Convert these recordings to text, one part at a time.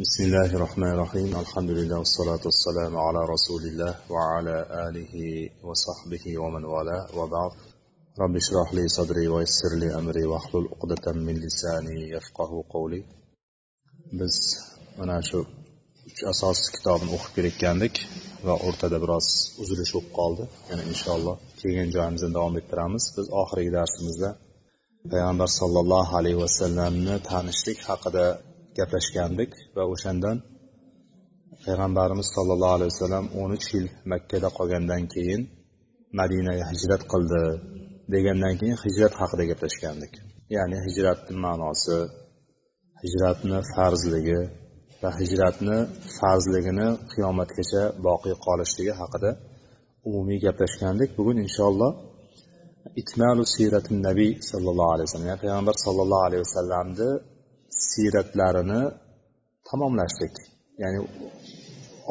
بسم الله الرحمن الرحيم الحمد لله والصلاة والسلام على رسول الله وعلى آله وصحبه ومن والاه وبعد رب اشرح لي صدري ويسر لي أمري واحلل عقدة من لساني يفقه قولي biz mana shu uch asos kitobni o'qib kelayotgandik va o'rtada biroz uzilish bo'lib qoldi yana inshaalloh kelgan joyimizdan davom ettiramiz biz oxirgi darsimizda payg'ambar sollallohu alayhi vasallamni tanishlik haqida gaplashgandik va o'shandan payg'ambarimiz sollallohu alayhi vasallam o'n uch yil makkada qolgandan keyin madinaga hijrat qildi degandan keyin hijrat haqida gaplashgandik. Ya'ni hijratni ma'nosi hijratni farzligi va hijratni farzligini qiyomatgacha boqiy qolishligi haqida umumiy gaplashgandik. Bugun inshaalloh itmalu siyratin nabiy sallallohu alayhi vasallam ya'ni payg'ambar sallallohu alayhi vasallamni siyratlarini tamomlashdik ya'ni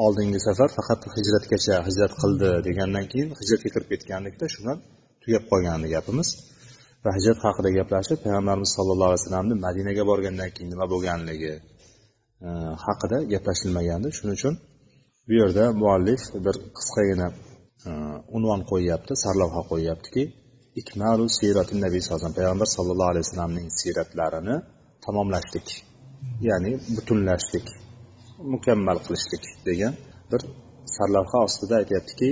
oldingi safar faqat hijratgacha hijrat qildi degandan keyin hijratga kirib ketgandikda shundan tugab qolgandi gapimiz. Va hijrat haqida gaplashib payg'ambarimiz sallallohu alayhi vasallamni madinaga borgandan keyin nima bo'lganligi e, haqida gaplashilmagandi. Shuning uchun bu yerda muallif bir qisqagina e, unvon qo'yyapti sarlavha qo'yyaptiki ikmalu siyratin nabiy sallallohu payg'ambar sallallohu alayhi vasallamning siyratlarini tamomlashlik ya'ni butunlashlik mukammal qilishlik degan bir sarlavha ostida aytyaptiki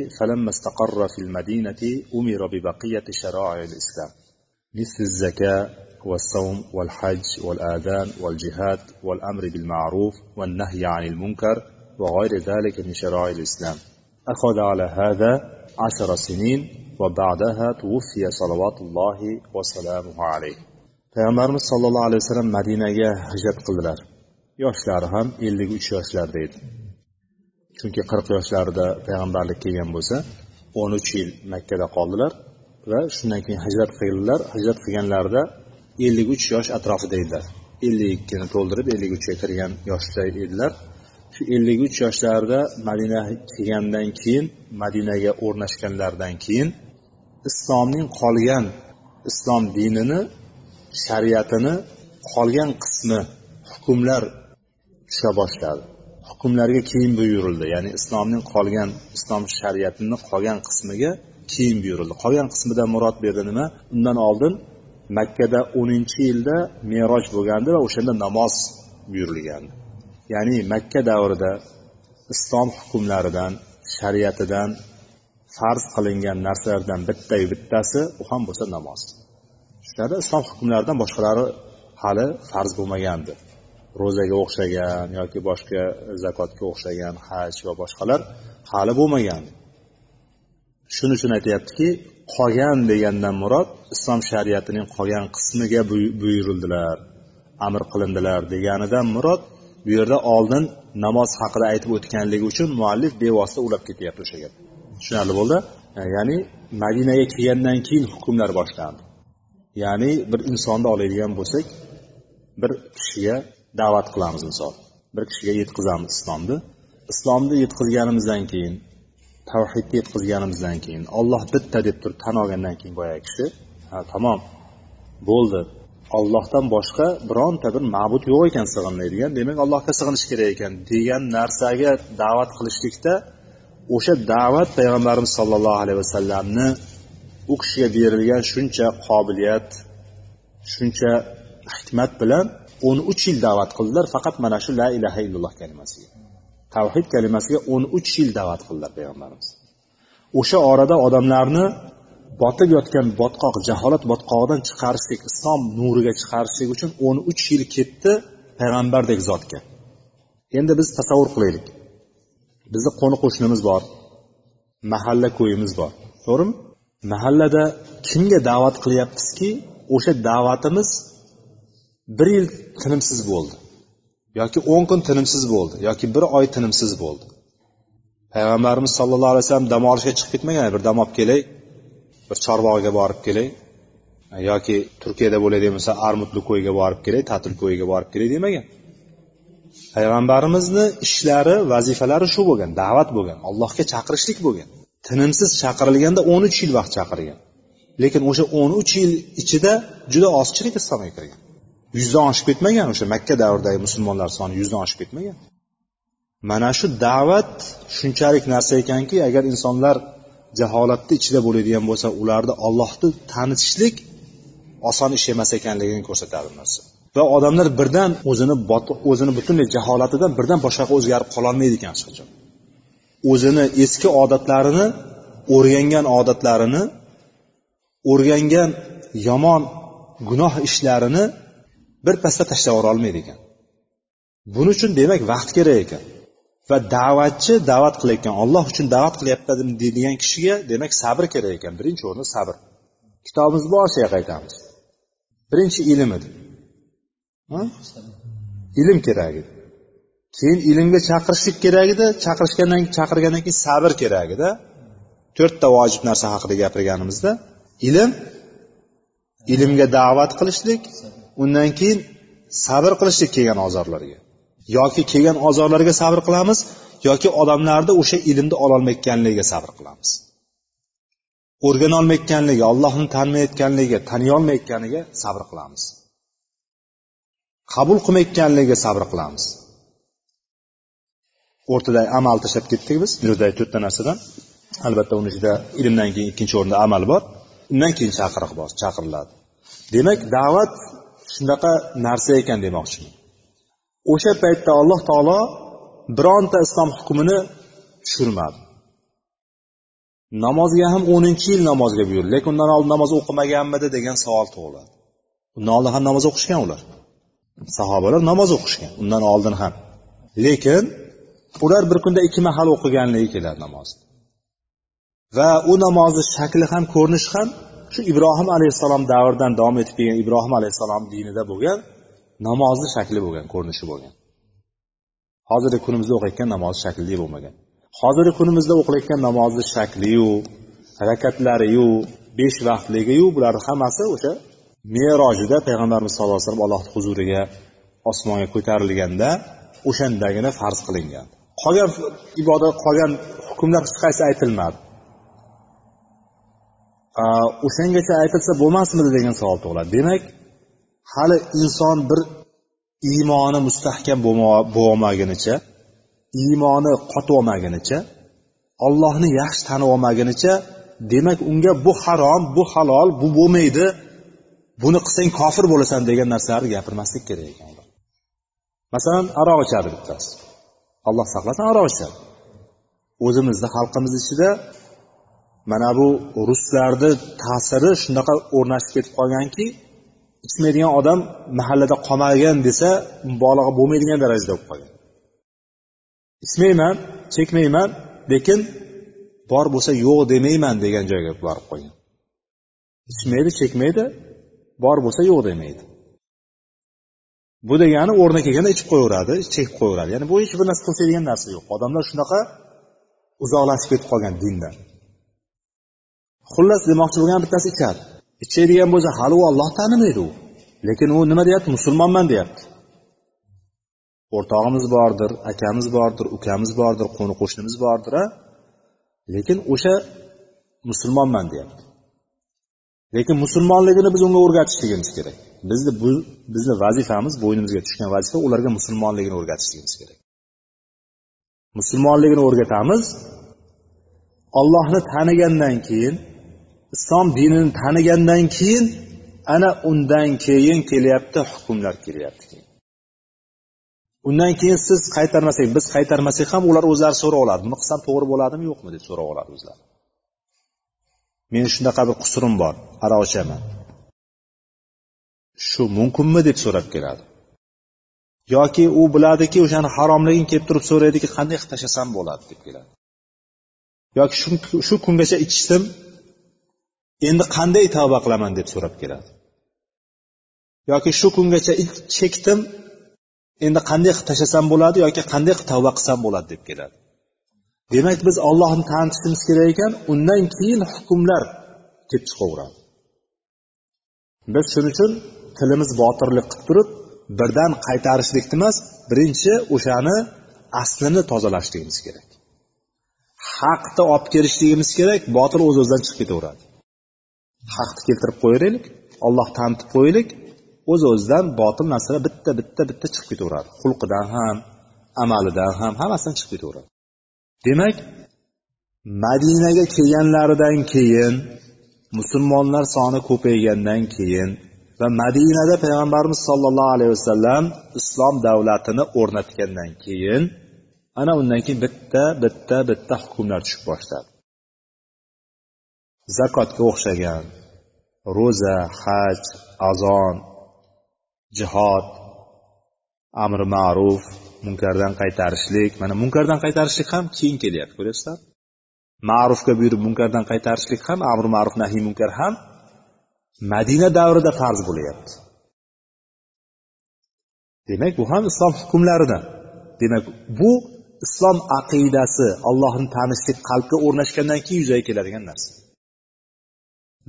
مثل الزكاة والصوم والحج والآذان والجهاد والأمر بالمعروف والنهي عن المنكر وغير ذلك من شرائع الإسلام أخذ على هذا عشر سنين وبعدها توفي صلوات الله وسلامه عليه payg'ambarimiz sollallohu alayhi vasallam madinaga hijrat qildilar. Yoshlari ham ellik uch yoshlarda edi chunki qirq yoshlarida payg'ambarlik kelgan bo'lsa o'n uch yil makkada qoldilar va shundan keyin hijrat qildilar. Hijrat qilganlarida ellik uch yosh atrofida edilar. ellik ikkini to'ldirib ellik uchga kirgan yoshda edilar. Shu ellik uch yoshlarida madinaga kelgandan keyin madinaga o'rnashganlaridan keyin islomning qolgan islom dinini shariatini qolgan qismi hukmlar tusha boshladi. Hukmlarga keyin buyurildi. Ya'ni islomning qolgan islom shariatini qolgan qismiga keyin buyurildi. Qolgan qismidan murod bu yerda nima? Undan oldin makkada o'ninchi yilda meroj bo'lgandi va o'shanda namoz buyurilgandi. Ya'ni makka davrida islom hukmlaridan shariatidan farz qilingan narsalardan bittayu bittasi u ham bo'lsa namoz. Shularda islom hukmlaridan boshqalari hali farz bo'lmagandi. Ro'zaga o'xshagan yoki boshqa zakotga o'xshagan haj va boshqalar hali bo'lmagan shuning uchun aytyaptiki qolgan degandan murod islom shariatining qolgan qismiga buyurildilar amr qilindilar deganidan murod bu yerda oldin namoz haqida aytib o'tganligi uchun muallif bevosita ulab ketyapti o'sha gap. Tushunarli bo'ldi? Ya'ni madinaga kelgandan keyin hukmlar boshlandi. Ya'ni bir insonni oladigan bo'lsak bir kishiga da'vat qilamiz misol. Bir kishiga yetkazamiz islomni. Islomni yetkazganimizdan keyin tavhidni yetkazganimizdan keyin olloh bitta deb turib tan olgandan keyin boyagi kishi ha tamom bo'ldi. Ollohdan boshqa bironta bir ma'bud yo'q ekan sig'inmaydigan. Demak allohga sig'inish kerak ekan degan narsaga da'vat qilishlikda o'sha da'vat payg'ambarimiz sollallohu alayhi vasallamni u kishiga berilgan shuncha qobiliyat shuncha hikmat bilan o'n uch yil da'vat qildilar faqat mana shu la ilaha illalloh kalimasiga. Tavhid kalimasiga o'n uch yil da'vat qildilar payg'ambarimiz. O'sha orada odamlarni botib yotgan botqoq jaholat botqog'idan chiqarishlik islom nuriga chiqarishlik uchun o'n uch yil ketdi payg'ambardek zotga. Endi biz tasavvur qilaylik. Bizni qo'ni qo'shnimiz bor mahalla ko'yimiz bor to'g'rimi? Mahallada kimga da'vat qilyapmizki o'sha da'vatimiz bir yil tinimsiz bo'ldi. Yoki o'n kun tinimsiz bo'ldi yoki bir oy tinimsiz bo'ldi. Payg'ambarimiz sollallohu alayhi vasallam dam olishga chiqib ketmagan bir dam olib kelay bir chorbog'iga borib kelay yoki turkiyada bo'ladigan bo'lsa armutli ko'yga borib kelay ta'til ko'yiga borib kelay demagan. Payg'ambarimizni ishlari vazifalari shu bo'lgan da'vat bo'lgan allohga chaqirishlik bo'lgan. Tinimsiz chaqirilganda o'n uch yil vaqt chaqirgan. Lekin o'sha o'n uch yil ichida juda ozchilik islomga kirgan. Yuzdan oshib ketmagan o'sha makka davridagi musulmonlar soni yuzdan oshib ketmagan. Mana shu da'vat shunchalik narsa ekanki agar insonlar jaholatni ichida bo'ladigan bo'lsa ularni ollohni tanitishlik oson ish emas ekanligini ko'rsatadi narsa. Va odamlar birdan o'zini o'zini butunlay jaholatidan birdan boshqaga o'zgarib qololmaydi ekan hech qachon o'zini eski odatlarini o'rgangan odatlarini o'rgangan yomon gunoh ishlarini birpasda tashlab yuborolmaydi ekan. Buning uchun demak vaqt kerak ekan. Va da'vatchi da'vat qilayotgan olloh uchun da'vat qilyapman deydigan kishiga demak sabr kerak ekan. Birinchi o'rinda sabr. Kitobimiz boshiga qaytamiz birinchi ilm edi. Ilm kerak edi. Keyin ilmga chaqirishlik kerak edi chaqirishgandan chaqirgandan keyin sabr kerak edi to'rtta vojib narsa haqida gapirganimizda ilm ilmga da'vat qilishlik undan keyin sabr qilishlik kelgan ozorlarga. Yoki kelgan ozorlarga sabr qilamiz yoki odamlarni o'sha ilmni ololmayotganligiga sabr qilamiz. O'rganolmayotganligi ollohni tanimayotganligiga taniyolmayotganiga sabr qilamiz. Qabul qilmayotganligiga sabr qilamiz. O'rtada amal tashlab ketdik biz. Dunyodagi to'rtta narsadan. Albatta uni ichida ilmdan keyin ikkinchi o'rinda amal bor undan keyin chaqiriq bor chaqiriladi demak da'vat shunaqa narsa ekan demoqchiman. O'sha paytda alloh taolo bironta islom hukmini tushirmadi. Namozga ham o'ninchi yil namozga buyurdi lekin undan oldin namoz o'qimaganmidi degan savol tug'iladi. Undan oldin ham namoz o'qishgan ular. Sahobalar namoz o'qishgan undan oldin ham. Lekin ular bir kunda ikki mahal o'qiganligi keladi namozni va u namozni shakli ham ko'rinishi ham shu ibrohim alayhissalom davridan davom etib kelgan ibrohim alayhissalom dinida bo'lgan namozni shakli bo'lgan ko'rinishi bo'lgan. Hozirgi kunimizda o'qiyotgan namoz shakli bo'lmagan. Hozirgi kunimizda o'qilayotgan namozni shakliyu rakatlariyu besh vaqtligiyu bularni hammasi o'sha merojida payg'ambarimiz sallallohu alayhi vasallam allohni huzuriga osmonga ko'tarilganda o'shandagina farz qilingan. Qolgan ibodat qolgan hukmlar hech qaysi aytilmadi. O'shangacha aytilsa bo'lmasmidi degan savol tug'iladi. Demak hali inson bir iymoni mustahkam bo'lolmagunicha iymoni qotib olmagunicha ollohni yaxshi tanib olmagunicha demak unga bu harom bu halol bu bo'lmaydi buni qilsang kofir bo'lasan degan narsalarni gapirmaslik kerak ekan. Masalan aroq ichadi bittasi. Alloh saqlasin aroq ichadi o'zimizni xalqimiz ichida mana bu ruslarni ta'siri shunaqa o'rnashib ketib qolganki ichmaydigan odam mahallada qolmagan desa mubolag'a bo'lmaydigan darajada bo'lib qolgan. Ichmayman chekmayman lekin bor bo'lsa yo'q demayman degan joyga borib qolgan. Ichmaydi chekmaydi bor bo'lsa yo'q demaydi. Bu degani o'rni kelganda ichib qo'yaveradi chekib qo'yaveradi. Ya'ni bu hech bir narsa qilmaydigan narsa yo'q. Odamlar shunaqa uzoqlashib ketib qolgan dindan xullas demoqchi bo'lgan bittasi ichadi ichadigan bo'lsa hali u olloh tanimaydi u. Lekin u nima deyapti? Musulmonman deyapti. O'rtog'imiz bordir akamiz bordir ukamiz bordir qo'ni qo'shnimiz bordir a lekin o'sha musulmonman deyapti. Lekin musulmonligini biz unga o'rgatishligimiz kerak. Bizni bu bizni vazifamiz bo'ynimizga tushgan vazifa ularga musulmonligini o'rgatishligimiz kerak. Musulmonligini o'rgatamiz. Ollohni tanigandan keyin islom dinini tanigandan keyin ana undan keyin kelyapti hukmlar kelyapti undan keyin siz qaytarmasak biz qaytarmasak ham ular o'zlari so'rab oladi buni qilsam to'g'ri bo'ladimi yo'qmi deb so'rab oladi o'zlari. Meni shunaqa bir qusurim bor. Aroq ichaman shu mumkinmi deb so'rab keladi. Yoki u biladiki o'shani haromligini kelib turib so'raydiki qanday qilib tashlasam bo'ladi deb keladi. Yoki shu kungacha ichdim endi qanday tavba qilaman deb so'rab keladi. Yoki shu kungacha chekdim endi qanday qilib tashlasam bo'ladi yoki qanday qilib tavba qilsam bo'ladi deb keladi. Demak biz ollohni tanitishimiz kerak ekan undan keyin hukmlar kelib chiqaveradi. Biz shuning uchun tilimiz botirlik qilib turib birdan qaytarishlikni emas birinchi o'shani aslini tozalashligimiz kerak. Haqni olib kelishligimiz kerak botil o'z o'zidan chiqib ketaveradi. Haqni keltirib qo'yaylik olloh tanitib qo'yaylik o'z o'zidan botil narsalar bitta bitta bitta chiqib ketaveradi. Xulqidan ham amalidan ham hammasidan chiqib ketaveradi. Demak madinaga kelganlaridan keyin musulmonlar soni ko'paygandan keyin va madinada payg'ambarimiz sollallohu alayhi vasallam islom davlatini o'rnatgandan keyin ana undan keyin bitta bitta bitta hukmlar tushib boshladi. Zakotga o'xshagan ro'za haj azon jihod amri ma'ruf munkardan qaytarishlik. Mana munkardan qaytarishlik ham keyin kelyapti ko'ryapsizlar. Ma'rufga buyurib munkardan qaytarishlik ham amr ma'ruf nahiy munkar ham madina davrida farz bo'lyapti. Demak bu ham islom hukmlaridan demak bu islom aqidasi allohni tanishlik qalbga o'rnashgandan keyin yuzaga keladigan narsa.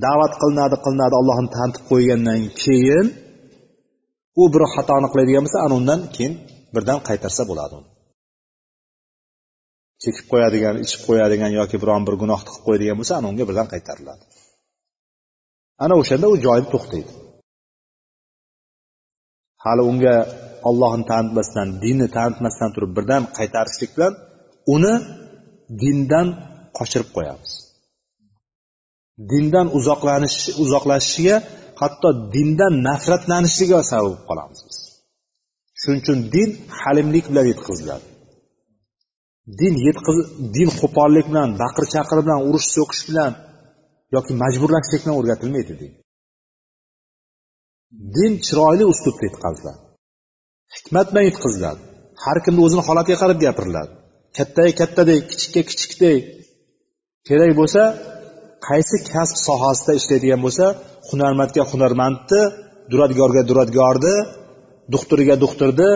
Da'vat qilinadi qilinadi allohni tanitib qo'ygandan keyin u bir xatoni qiladigan bo'lsa ana undan keyin birdan qaytarsa bo'ladi uni. Chekib qo'yadigan ichib qo'yadigan yoki biron bir gunohni qilib qo'yadigan bo'lsa ana unga birdan qaytariladi. Ana o'shanda u joyida to'xtaydi. Hali unga ollohni tanitmasdan dinni tanitmasdan turib birdan qaytarishlik bilan uni dindan qochirib qo'yamiz. Dindan uzoqlanish uzoqlashishiga hatto dindan nafratlanishiga sabab bo'lib qolamiz biz. Shuning uchun din halimlik bilan yetkaziladi din yetqiz din qo'pollik bilan baqir chaqir bilan urush so'kish bilan yoki majburlashlik bilan o'rgatilmaydi din. Din chiroyli uslubda yetkaziladi hikmat bilan yetkaziladi har kimni o'zini holatiga qarab gapiriladi. Kattaga kattadek kichikka kichikdek kerak bo'lsa qaysi kasb sohasida ishlaydigan bo'lsa hunarmandga hunarmandni duradgorga duradgorni doktorga doktorni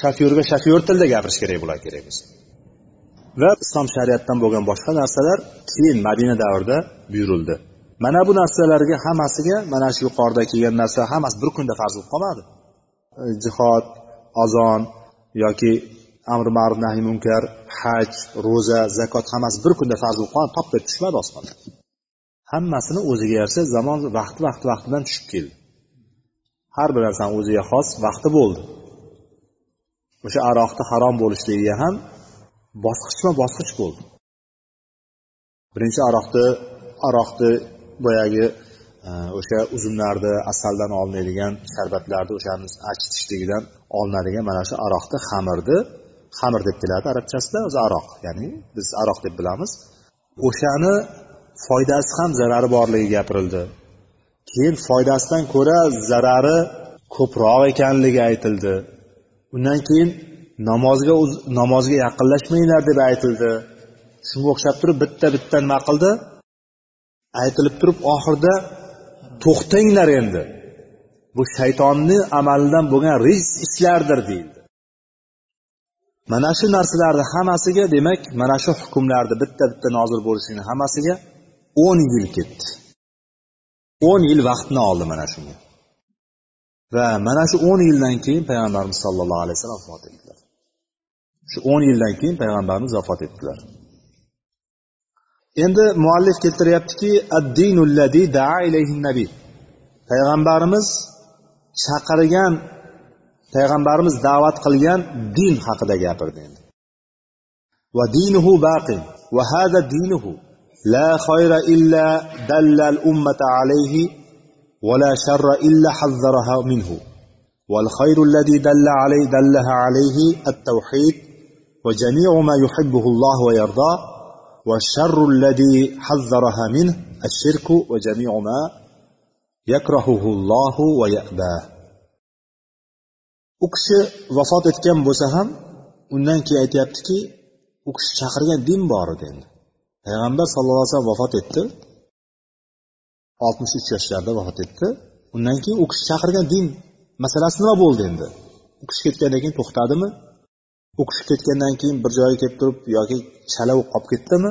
shofyorga shofyor tilida gapirish kerak bo'ladi kerak bo'lsa. Va islom shariatidan bo'lgan boshqa narsalar keyin madina davrida buyurildi. Mana bu narsalarga hammasiga mana shu yuqorida kelgan narsa hammasi bir kunda farz bo'lib qolmadi. E, jihod azon yoki amri ma'ruf nahiy munkar haj ro'za zakot hammasi bir kunda farz bo'lib qolmadi top tushmadi osmondan hammasini o'ziga yarasha zamon vaqti vaqti vaqti bilan tushib keldi. Har bir narsani o'ziga xos vaqti bo'ldi. O'sha aroqni harom bo'lishligiga ham bosqichma bosqich bo'ldi. Birinchi aroqni aroqni boyagi e, o'sha uzumlarni asaldan olinadigan sharbatlarni o'shani achitishligidan olinadigan mana shu aroqni xamirni xamir deb keladi arabchasida o'zi aroq ya'ni biz aroq deb bilamiz. O'shani foydasi ham zarari borligi gapirildi. Keyin foydasidan ko'ra zarari ko'proq ekanligi aytildi. Undan keyin namozga namozga yaqinlashmanglar deb aytildi. Shunga o'xshab turib bitta bitta nima qildi? Aytilib turib oxirida to'xtanglar endi. Bu shaytonni amalidan bo'lgan ris ishlardir deyildi. Mana shu narsalarni hammasiga demak mana shu hukmlarni bitta bitta nozil bo'lishini hammasiga o'n yil ketdi. O'n yil vaqtni oldi mana shunga. Va mana shu o'n yildan keyin payg'ambarimiz sollallohu alayhi vasallam vafot etdilar. Shu o'n yildan keyin payg'ambarimiz vafot etdilar. Endi muallif keltiryaptiki payg'ambarimiz chaqirgan payg'ambarimiz da'vat qilgan din haqida gapirdi endi. Va dinuhu baqin va hada dinuhu la khayra illa dalla al ummata alayhi va la sharra illa hazzaraha minhu والخير الذي دل عليه دلها عليه التوحيد وجميع ما يحبه الله ويرضاه والشر الذي حذرها منه الشرك وجميع ما يكرهه الله ويأباه u kishi vafot etgan bo'lsa ham undan keyin aytyaptiki u kishi chaqirgan din bor edi endi Payg'ambar sallallohu alayhi vasallam vafot etdi. Oltmish uch yoshlarida vafot etdi. Undan keyin u kishi chaqirgan din masalasi nima bo'ldi endi? U kishi ketgandan keyin to'xtadimi? U kishi ketgandan keyin bir joyga kelib turib yoki chala bo'lib qolib ketdimi?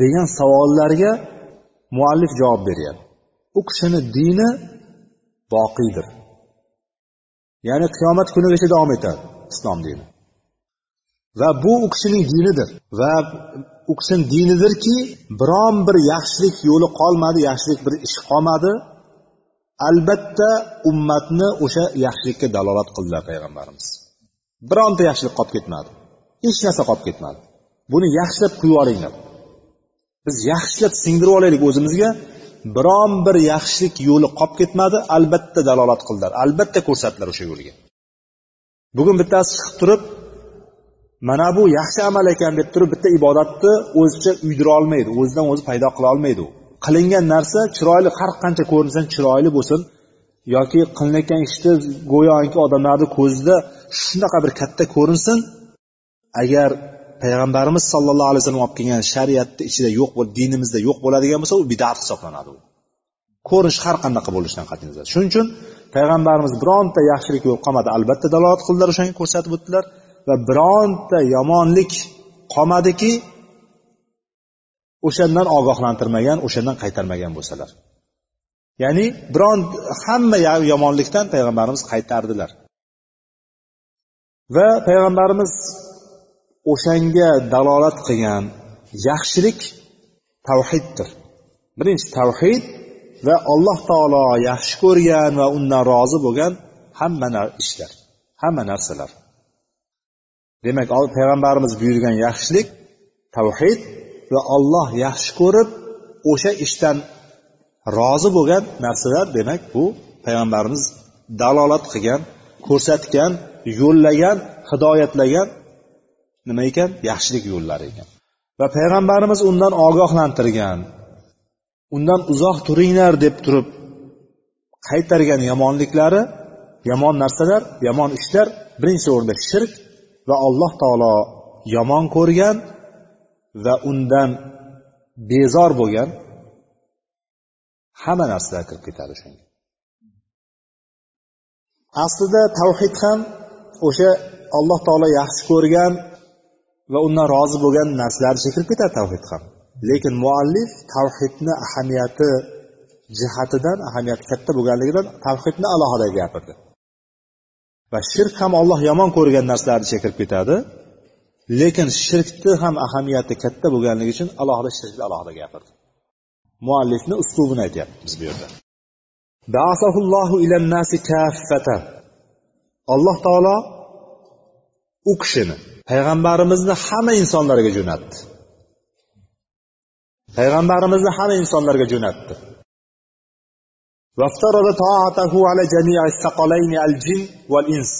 Degan savollarga muallif javob beryapti. U kishini dini boqiydir. Ya'ni qiyomat kunigacha davom etadi islom dini. Va bu u kishining dinidir. Va u kishini dinidirki biron bir yaxshilik yo'li qolmadi yaxshilik bir ish qolmadi. Albatta ummatni o'sha yaxshilikka dalolat qildilar payg'ambarimiz. Bironta yaxshilik qolib ketmadi hech narsa qolib ketmadi. Buni yaxshilab quyib olinglar biz yaxshilab singdirib olaylik o'zimizga. Biron bir yaxshilik yo'li qolib ketmadi albatta dalolat qildilar albatta ko'rsatdilar o'sha yo'lga bugun bittasi chiqib turib mana bu yaxshi amal ekan deb turib bitta ibodatni o'zicha uydira olmaydi o'zidan o'zi paydo qila olmaydi u. Qilingan narsa chiroyli har qancha ko'rinsin chiroyli bo'lsin yoki qilinayotgan ishni go'yoki odamlarni ko'zida shunaqa bir katta ko'rinsin agar payg'ambarimiz sallallohu alayhi vasallam olib kelgan shariatni ichida yo'q dinimizda yo'q bo'ladigan bo'lsa u bidat hisoblanadi u. Ko'rinish har qanaqa bo'lishidan qat'iy nazar. Shuning uchun payg'ambarimiz bironta yaxshilik yo'l qolmadi. Albatta dalolat qildilar o'shanga ko'rsatib o'tdilar. Va bironta yomonlik qolmadiki o'shandan ogohlantirmagan o'shandan qaytarmagan bo'lsalar. Ya'ni biron hamma yomonlikdan payg'ambarimiz qaytardilar. Va payg'ambarimiz o'shanga dalolat qilgan yaxshilik tavhiddir. Birinchi tavhid va alloh taolo yaxshi ko'rgan va undan rozi bo'lgan hamma ishlar hamma narsalar. Demak payg'ambarimiz buyurgan yaxshilik tavhid va olloh yaxshi ko'rib o'sha ishdan rozi bo'lgan narsalar demak bu payg'ambarimiz dalolat qilgan ko'rsatgan yo'llagan hidoyatlagan nima ekan? Yaxshilik yo'llari ekan. Va payg'ambarimiz undan ogohlantirgan undan uzoq turinglar deb turib qaytargan yomonliklari yomon narsalar yomon ishlar birinchi o'rinda shirk va alloh taolo yomon ko'rgan va undan bezor bo'lgan hamma narsalar kirib ketadi shunga. Aslida tavhid ham o'sha alloh taolo yaxshi ko'rgan va undan rozi bo'lgan narsalar ichiga kirib ketadi tavhid ham. Lekin muallif tavhidni ahamiyati jihatidan ahamiyati katta bo'lganligidan tavhidni alohida gapirdi. Va shirk ham olloh yomon ko'rgan narsalar ichiga kirib ketadi. Lekin shirkni ham ahamiyati katta bo'lganligi uchun alohida shirkni alohida gapirdi. Muallifni uslubini aytyapmiz bu yerda. Alloh taolo u kishini payg'ambarimizni hamma insonlarga jo'natdi. Payg'ambarimizni hamma insonlarga jo'natdi. وافترض طاعته على جميع الثقلين الجن والإنس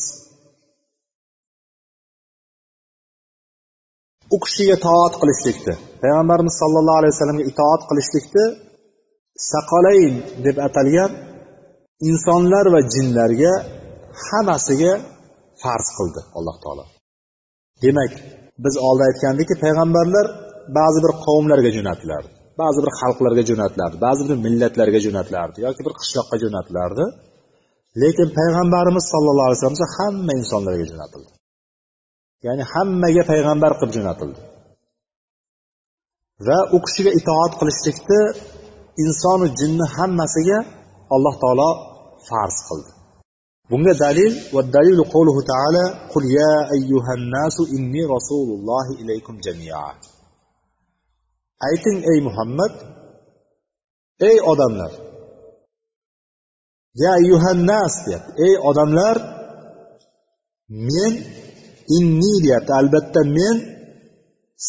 u kishiga toat qilishlikni payg'ambarimiz sollallohu alayhi vasallamga itoat qilishlikni saqolayn deb atalgan insonlar va jinlarga hammasiga farz qildi alloh taolo demak biz oldin aytgandikki payg'ambarlar ba'zi bir qavmlarga jo'natilardi ba'zi bir xalqlarga jo'natilardi ba'zi bir millatlarga jo'natilardi yoki bir qishloqqa jo'natilardi lekin payg'ambarimiz sallallohu alayhi vasallam hamma insonlarga jo'natildi. Ya'ni hammaga payg'ambar qilib jo'natildi. Va u kishiga itoat qilishlikni insonu jinni hammasiga alloh taolo farz qildi. Bunga dalil va dalil qavluhu taala qul ya ayyuhan nasu inni rasulullohi ilaykum jamia. Ayting ey muhammad ey odamlar. Ya yuhannas deyapti. Ey odamlar men inni deyapti albatta men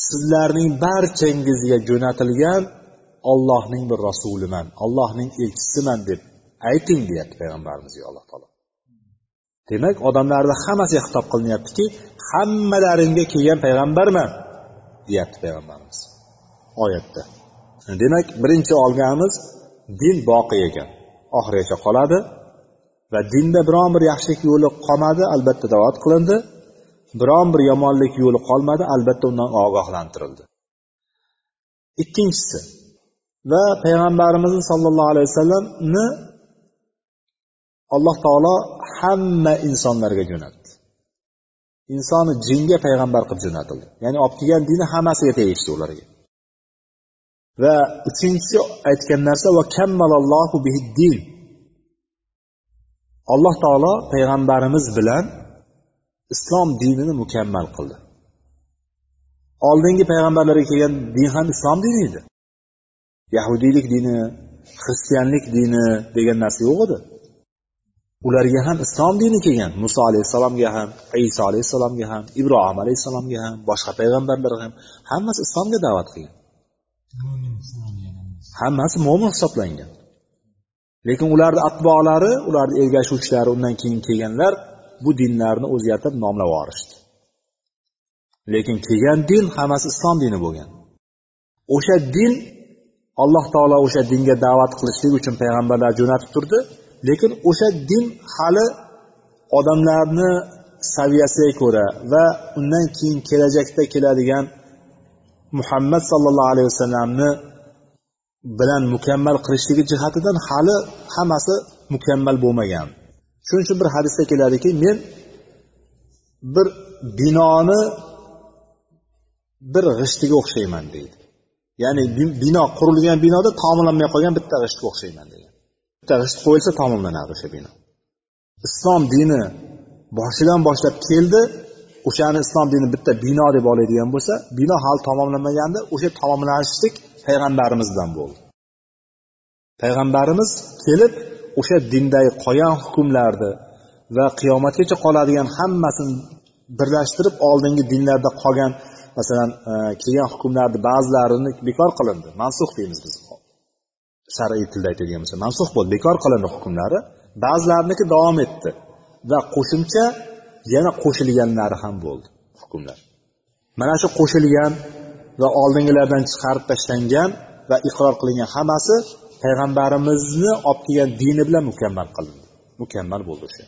sizlarning barchangizga jo'natilgan ollohning bir rasuliman allohning elchisiman deb ayting deyapti payg'ambarimizga alloh taolo. Demak odamlarni hammasiga xitob qilinyaptiki hammalaringga kelgan payg'ambarman deyapti payg'ambarimiz. Oyatda. Demak birinchi olganimiz din boqiy ekan. Oxirigacha qoladi va dinda biron bir yaxshilik yo'li qolmadi albatta da'vat qilindi. Biron bir yomonlik yo'li qolmadi albatta undan ogohlantirildi. Ikkinchisi va payg'ambarimizni sollallohu alayhi vasallamni alloh taolo hamma insonlarga jo'natdi. Insoni jinga payg'ambar qilib jo'natildi. Ya'ni olib kelgan dini hammasiga tegishli ularga. Va uchinchisi aytgan narsa va kammalallohu din alloh taolo payg'ambarimiz bilan islom dinini mukammal qildi. Oldingi payg'ambarlarga kelgan din ham islom dini edi. Yahudiylik dini xristianlik dini degan narsa yo'q edi. Ularga ham islom dini kelgan. Muso alayhissalomga ham iso alayhissalomga ham ibrohim alayhissalomga ham boshqa payg'ambarlarga ham hammasi islomga da'vat qilgan. Hammasi mo'min hisoblangan. Lekin ularni atbolari ularni ergashuvchilari undan keyin kelganlar bu dinlarni o'zgartirib nomlab yuborishdi. Lekin kelgan din hammasi islom dini bo'lgan. O'sha din alloh taolo o'sha dinga da'vat qilishlik uchun payg'ambarlar jo'natib turdi. Lekin o'sha din hali odamlarni saviyasiga ko'ra va undan keyin kelajakda keladigan muhammad sollallohu alayhi vasallamni bilan mukammal qilishligi jihatidan hali hammasi mukammal bo'lmagan. Shuning uchun bir hadisda keladiki men bir binoni bir g'ishtiga o'xshayman deydi. Ya'ni bino qurilgan binoda ta'minlanmay qolgan bitta g'ishtga o'xshayman degan bitta g'isht qo'yilsa tamomlanadi o'sha bino. Islom dini boshidan boshlab keldi o'shani islom dini bitta bino deb oladigan bo'lsa bino hali tamomlanmaganda o'sha tamomlanishlik payg'ambarimizdan bo'ldi. Payg'ambarimiz kelib o'sha dindagi qolgan hukmlarni va qiyomatgacha qoladigan hammasini birlashtirib oldingi dinlarda qolgan masalan e, kelgan hukmlarni ba'zilarini bekor qilindi. Mansux deymiz biz. Shar'iy tilda aytadigan bo'lsa mansux bo'ldi. Bekor qilindi hukmlari. Ba'zilariniki davom etdi va qo'shimcha yana qo'shilganlari ham bo'ldi hukmlar. Mana shu qo'shilgan va oldingilardan chiqarib tashlangan va iqror qilingan hammasi payg'ambarimizni olib kelgan dini bilan mukammal qilindi. Mukammal bo'ldi o'sha.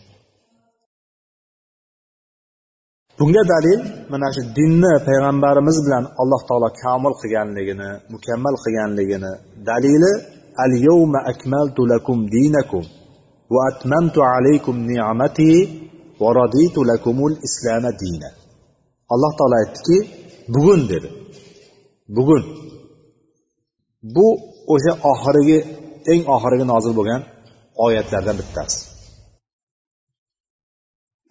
Bunga dalil mana shu dinni payg'ambarimiz bilan alloh taolo komil qilganligini mukammal qilganligini dalili al yawma akmaltu lakum dinakum va atmamtu alaykum ni'mati va raditu lakumul islama dina. Alloh taolo aytdiki bugun dedi bugun. Bu o'sha oxirgi eng oxirgi nozil bo'lgan oyatlardan bittasi.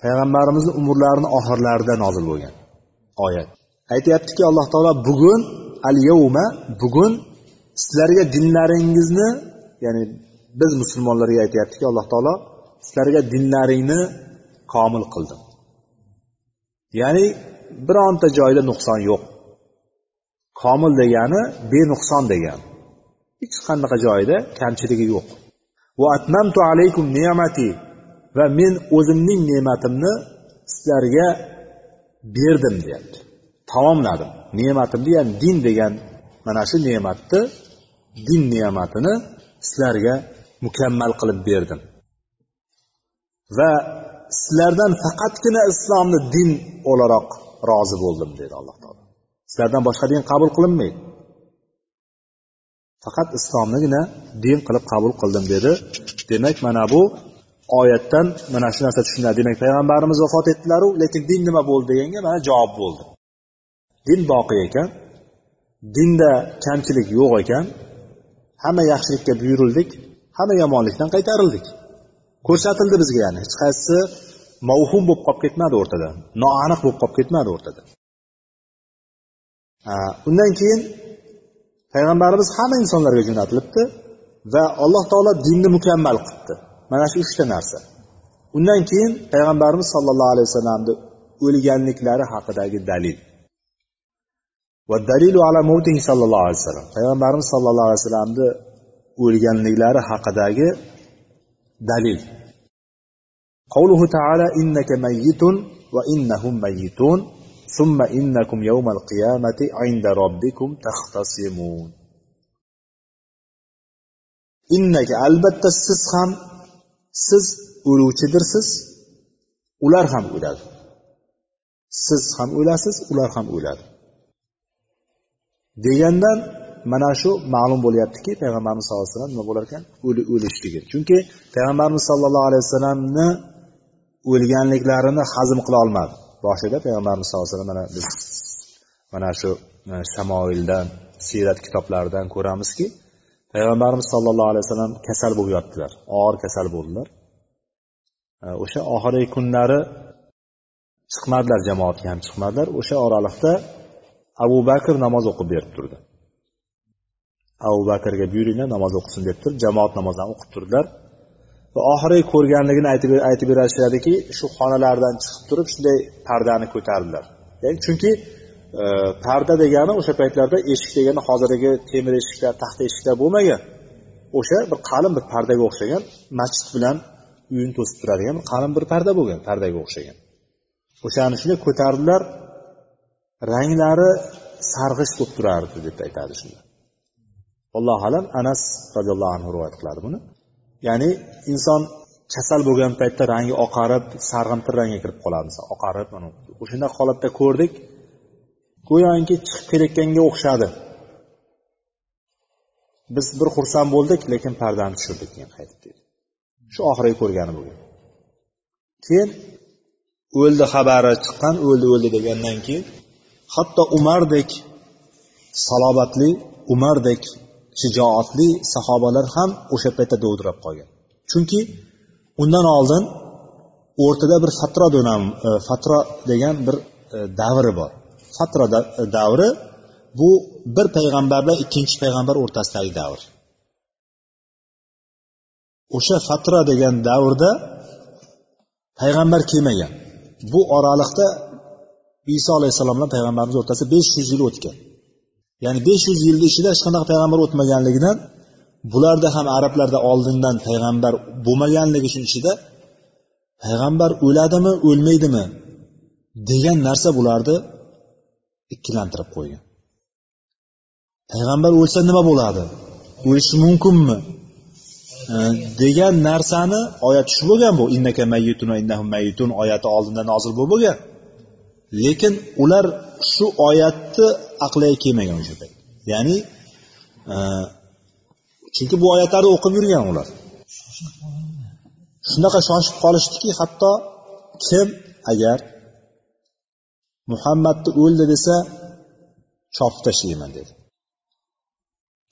Payg'ambarimizni umrlarini oxirlarida nozil bo'lgan oyat. Aytyaptiki alloh taolo bugun al yavma bugun sizlarga dinlaringizni ya'ni biz musulmonlarga aytyaptiki alloh taolo sizlarga dinlaringni komil qildim ya'ni bironta joyda nuqson yo'q. Komil degani benuqson degani hech qanaqa joyida kamchiligi yo'q. Va atmamtu alaykum ne'mati va men o'zimning ne'matimni sizlarga berdim deyapti. Tamomladim. Ne'matimni ya'ni din degan mana shu ne'matni din ne'matini sizlarga mukammal qilib berdim. Va sizlardan faqatgina islomni din o'laroq rozi bo'ldim dedi alloh taolo. Sizlardan boshqa din qabul qilinmaydi. Faqat islomnigina din qilib qabul qildim dedi. Demak mana bu oyatdan mana shu narsa tushuniladi. Demak payg'ambarimiz vafot etdilaru lekin din nima bo'ldi deganga mana javob bo'ldi. Din boqiy ekan dinda kamchilik yo'q ekan hamma yaxshilikka buyurildik hamma yomonlikdan qaytarildik. Ko'rsatildi bizga ya'ni hech qaysisi mavhum bo'lib qolib ketmadi o'rtada noaniq bo'lib qolib ketmadi o'rtada. undan keyin payg'ambarimiz hamma insonlarga jo'natilibdi va alloh taolo dinni mukammal qilibdi. Mana shu uchta narsa. Undan keyin payg'ambarimiz sollallohu alayhi vasallamni o'lganliklari haqidagi dalil. Va dalilu ala muting sallallohu alayhi vasallam. Payg'ambarimiz sallallohu alayhi vasallamni o'lganliklari haqidagi dalil. Qavluhu taala innaka mayyitun va innahum mayyitun. summa innakum yawmal qiyamati 'inda robbikum taxtasimun. Innaka albatta siz ham siz o'luvchidirsiz ular ham o'ladi siz ham o'lasiz ular ham o'ladi degandan mana shu ma'lum bo'lyaptiki payg'ambarimiz sallallohu alayhi vasallam nima bo'lar ekan? O'lishligi chunki payg'ambarimiz sollallohu alayhi vasallamni o'lganliklarini hazm qila olmadi. Boshida payg'ambarimiz sallallohu alayhi vasallam mana biz mana shu shamoildan siyrat kitoblaridan ko'ramizki payg'ambarimiz sollallohu alayhi vasallam kasal bo'lib yotdilar og'ir kasal bo'ldilar. E, o'sha oxirgi kunlari chiqmadilar jamoatga ham chiqmadilar. O'sha oraliqda abu bakr namoz o'qib berib turdi. Abu bakrga buyuringlar namoz o'qisin deb turib jamoat namozlarini o'qib turdilar. Va oxiri ko'rganligini aytib aytib berishadiki shu xonalardan chiqib turib shunday pardani ko'tardilar. Ya'ni chunki e, parda degani o'sha paytlarda eshik degani hozirgi temir eshiklar taxta eshiklar bo'lmagan. O'sha bir qalin bir pardaga o'xshagan masjid bilan uyni to'sib turadigan qalin bir parda bo'lgan pardaga o'xshagan. O'shani shunday ko'tardilar ranglari sarg'ish bo'lib turardi deb aytadi shunda. Allohu alam anas roziyallohu anhu rivoyat qiladi buni. Ya'ni inson kasal bo'lgan paytda rangi oqarib sarg'imtir rangga kirib qoladi misol oqarib o'shanday holatda ko'rdik. Go'yoki chiqib kelayotganga o'xshadi. Biz bir xursand bo'ldik lekin pardani tushirdik keyin qaytib deydi shu oxirgi ko'rgani bo'lgan. Keyin o'ldi xabari chiqqan o'ldi o'ldi degandan keyin hatto umardek salobatli umardek shijoatli sahobalar ham o'sha paytda dovdirab qolgan. Chunki undan oldin o'rtada bir fatro dönam e, degan bir e, davri bor. Fatra e, davri bu bir payg'ambar bilan ikkinchi payg'ambar o'rtasidagi davr. O'sha fatro degan davrda payg'ambar kelmagan. Bu oraliqda iso alayhissalom bilan payg'ambarimiz o'rtasida besh yuz yil o'tgan. Ya'ni besh yuz yilni ichida hech qanaqa payg'ambar o'tmaganligidan bularda ham arablarda oldindan payg'ambar bo'lmaganligi uchun ichida payg'ambar o'ladimi o'lmaydimi degan narsa bularni ikkilantirib qo'ygan. Payg'ambar o'lsa nima bo'ladi? O'lishi mumkinmi? Degan narsani oyat shu bo'lgan bu. Innaka mayyitun innahum mayyitun oyati oldindan nozil bo'lib bo'lgan. Lekin ular shu oyatni aqliga kelmagan o'sha payt. Ya'ni e, chunki bu oyatlarni o'qib yurgan ular. Shunaqa shoshib qolishdiki hatto kim agar muhammadni o'ldi desa chopib tashlayman dedi.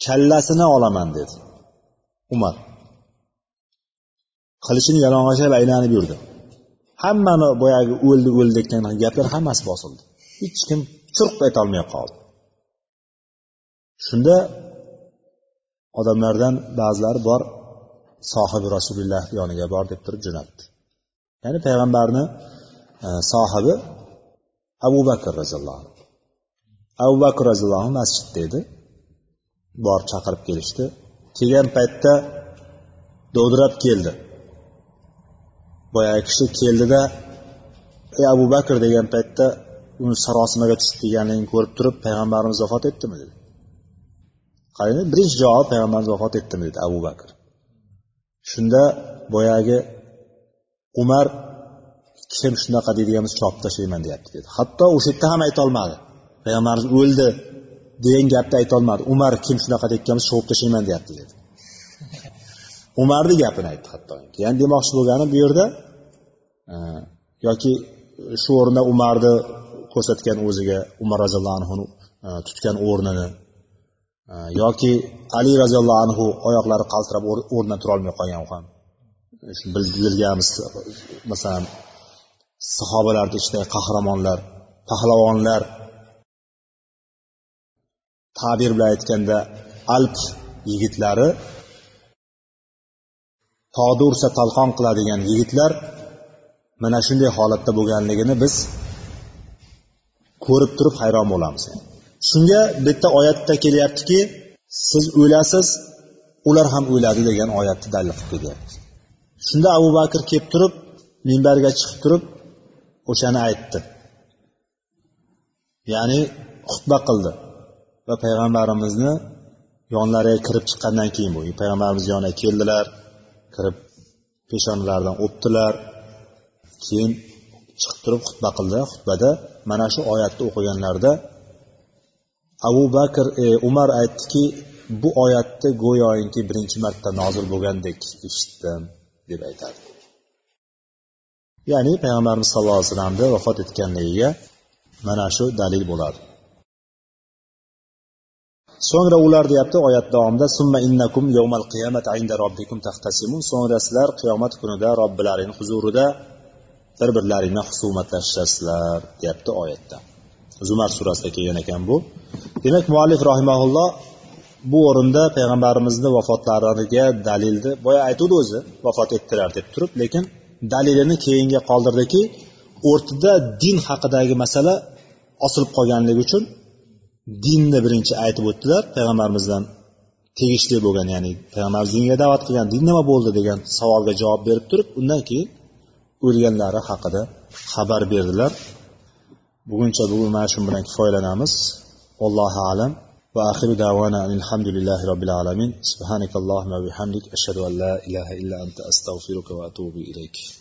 Kallasini olaman dedi. Umar. Qilichini yalang'ochlab aylanib yurdi. Hammani boyagi o'ldi o'ldi degan gaplar hammasi bosildi. Hech kim churq aytolmay qoldi. Shunda odamlardan ba'zilari bor sohibi rasululloh yoniga bor deb turib jo'natdi. Ya'ni payg'ambarni e, sohibi abu bakr roziyallohu anhu. Abu bakr roziyallohu anhu masjidda edi. Borib chaqirib kelishdi. Kelgan paytda dovdirab keldi. Boyagi kishi keldida ey abu bakr degan paytda uni sarosimaga tushib kelganligini ko'rib turib payg'ambarimiz vafot etdimi dedi. Qarang birinchi javob payg'ambarimiz vafot etdimi dedi abu bakr. Shunda boyagi umar kim shunaqa deydigan bo'lsa chopib tashlayman deyapti dedi. Hatto o'sha yerda ham aytolmadi payg'ambarimiz o'ldi degan gapni aytolmadi umar kim shunaqa deyotgan bo'lsa chopib tashlayman deyapti dedi. Umarni gapini aytdi hatto ya'ni demoqchi bo'lgani bu yerda e, yoki shu o'rinda umarni ko'rsatgan o'ziga umar roziyallohu anhuni e, tutgan o'rnini e, yoki ali roziyallohu anhu oyoqlari qaltirab o'rnidan turolmay qolgan u ham bilganmiz masalan sahobalarni ichidagi qahramonlar pahlavonlar. Tabir bilan aytganda alp yigitlari tog'da ursa talqon qiladigan yigitlar mana shunday holatda bo'lganligini biz ko'rib turib hayron bo'lamiz. Shunga bitta oyatda kelyaptiki siz o'lasiz ular ham o'ladi degan oyatni dalil qilib kelyapti shunda abu bakr kelib turib minbarga chiqib turib o'shani aytdi. Ya'ni xutba qildi va payg'ambarimizni yonlariga kirib chiqqandan keyin bu. Payg'ambarimiz yoniga keldilar. Kirib peshonalaridan o'pdilar. Keyin chiqib turib xutba qildi. Xutbada mana shu oyatni o'qiganlarida abu bakr e, umar aytdiki bu oyatni go'yoki birinchi marta nozil bo'lgandek eshitdim deb aytadi. Ya'ni payg'ambarimiz sallallohu alayhi vasallamni vafot etganligiga mana shu dalil bo'ladi. So'ngra ular deyapti oyat davomida summa innakum yawmal qiyamati inda robbikum tahtasimun. So'ngra sizlar qiyomat kunida robbilaring huzurida bir birlaringni husumatlashasizlar deyapti oyatda. Zumar surasida kelgan ekan bu. Demak muallif rahimaulloh bu o'rinda payg'ambarimizni vafotlariga dalilni boya aytuvdi o'zi vafot etdilar deb turib lekin dalilini keyinga qoldirdiki o'rtada din haqidagi masala osilib qolganligi uchun dinni birinchi aytib o'tdilar. Payg'ambarimizdan tegishli bo'lgan ya'ni payg'ambar dinga da'vat qilgan din nima bo'ldi degan savolga javob berib turib undan keyin o'lganlari haqida xabar berdilar. Buguncha bugun mana shu bilan kifoyalanamiz. Allohu alam va axiru davana alhamdulillahi robbil alamin. Subhanakallohumma bihamdik. Ashhadu an la ilaha illa anta astag'firuka va atubu ilayk.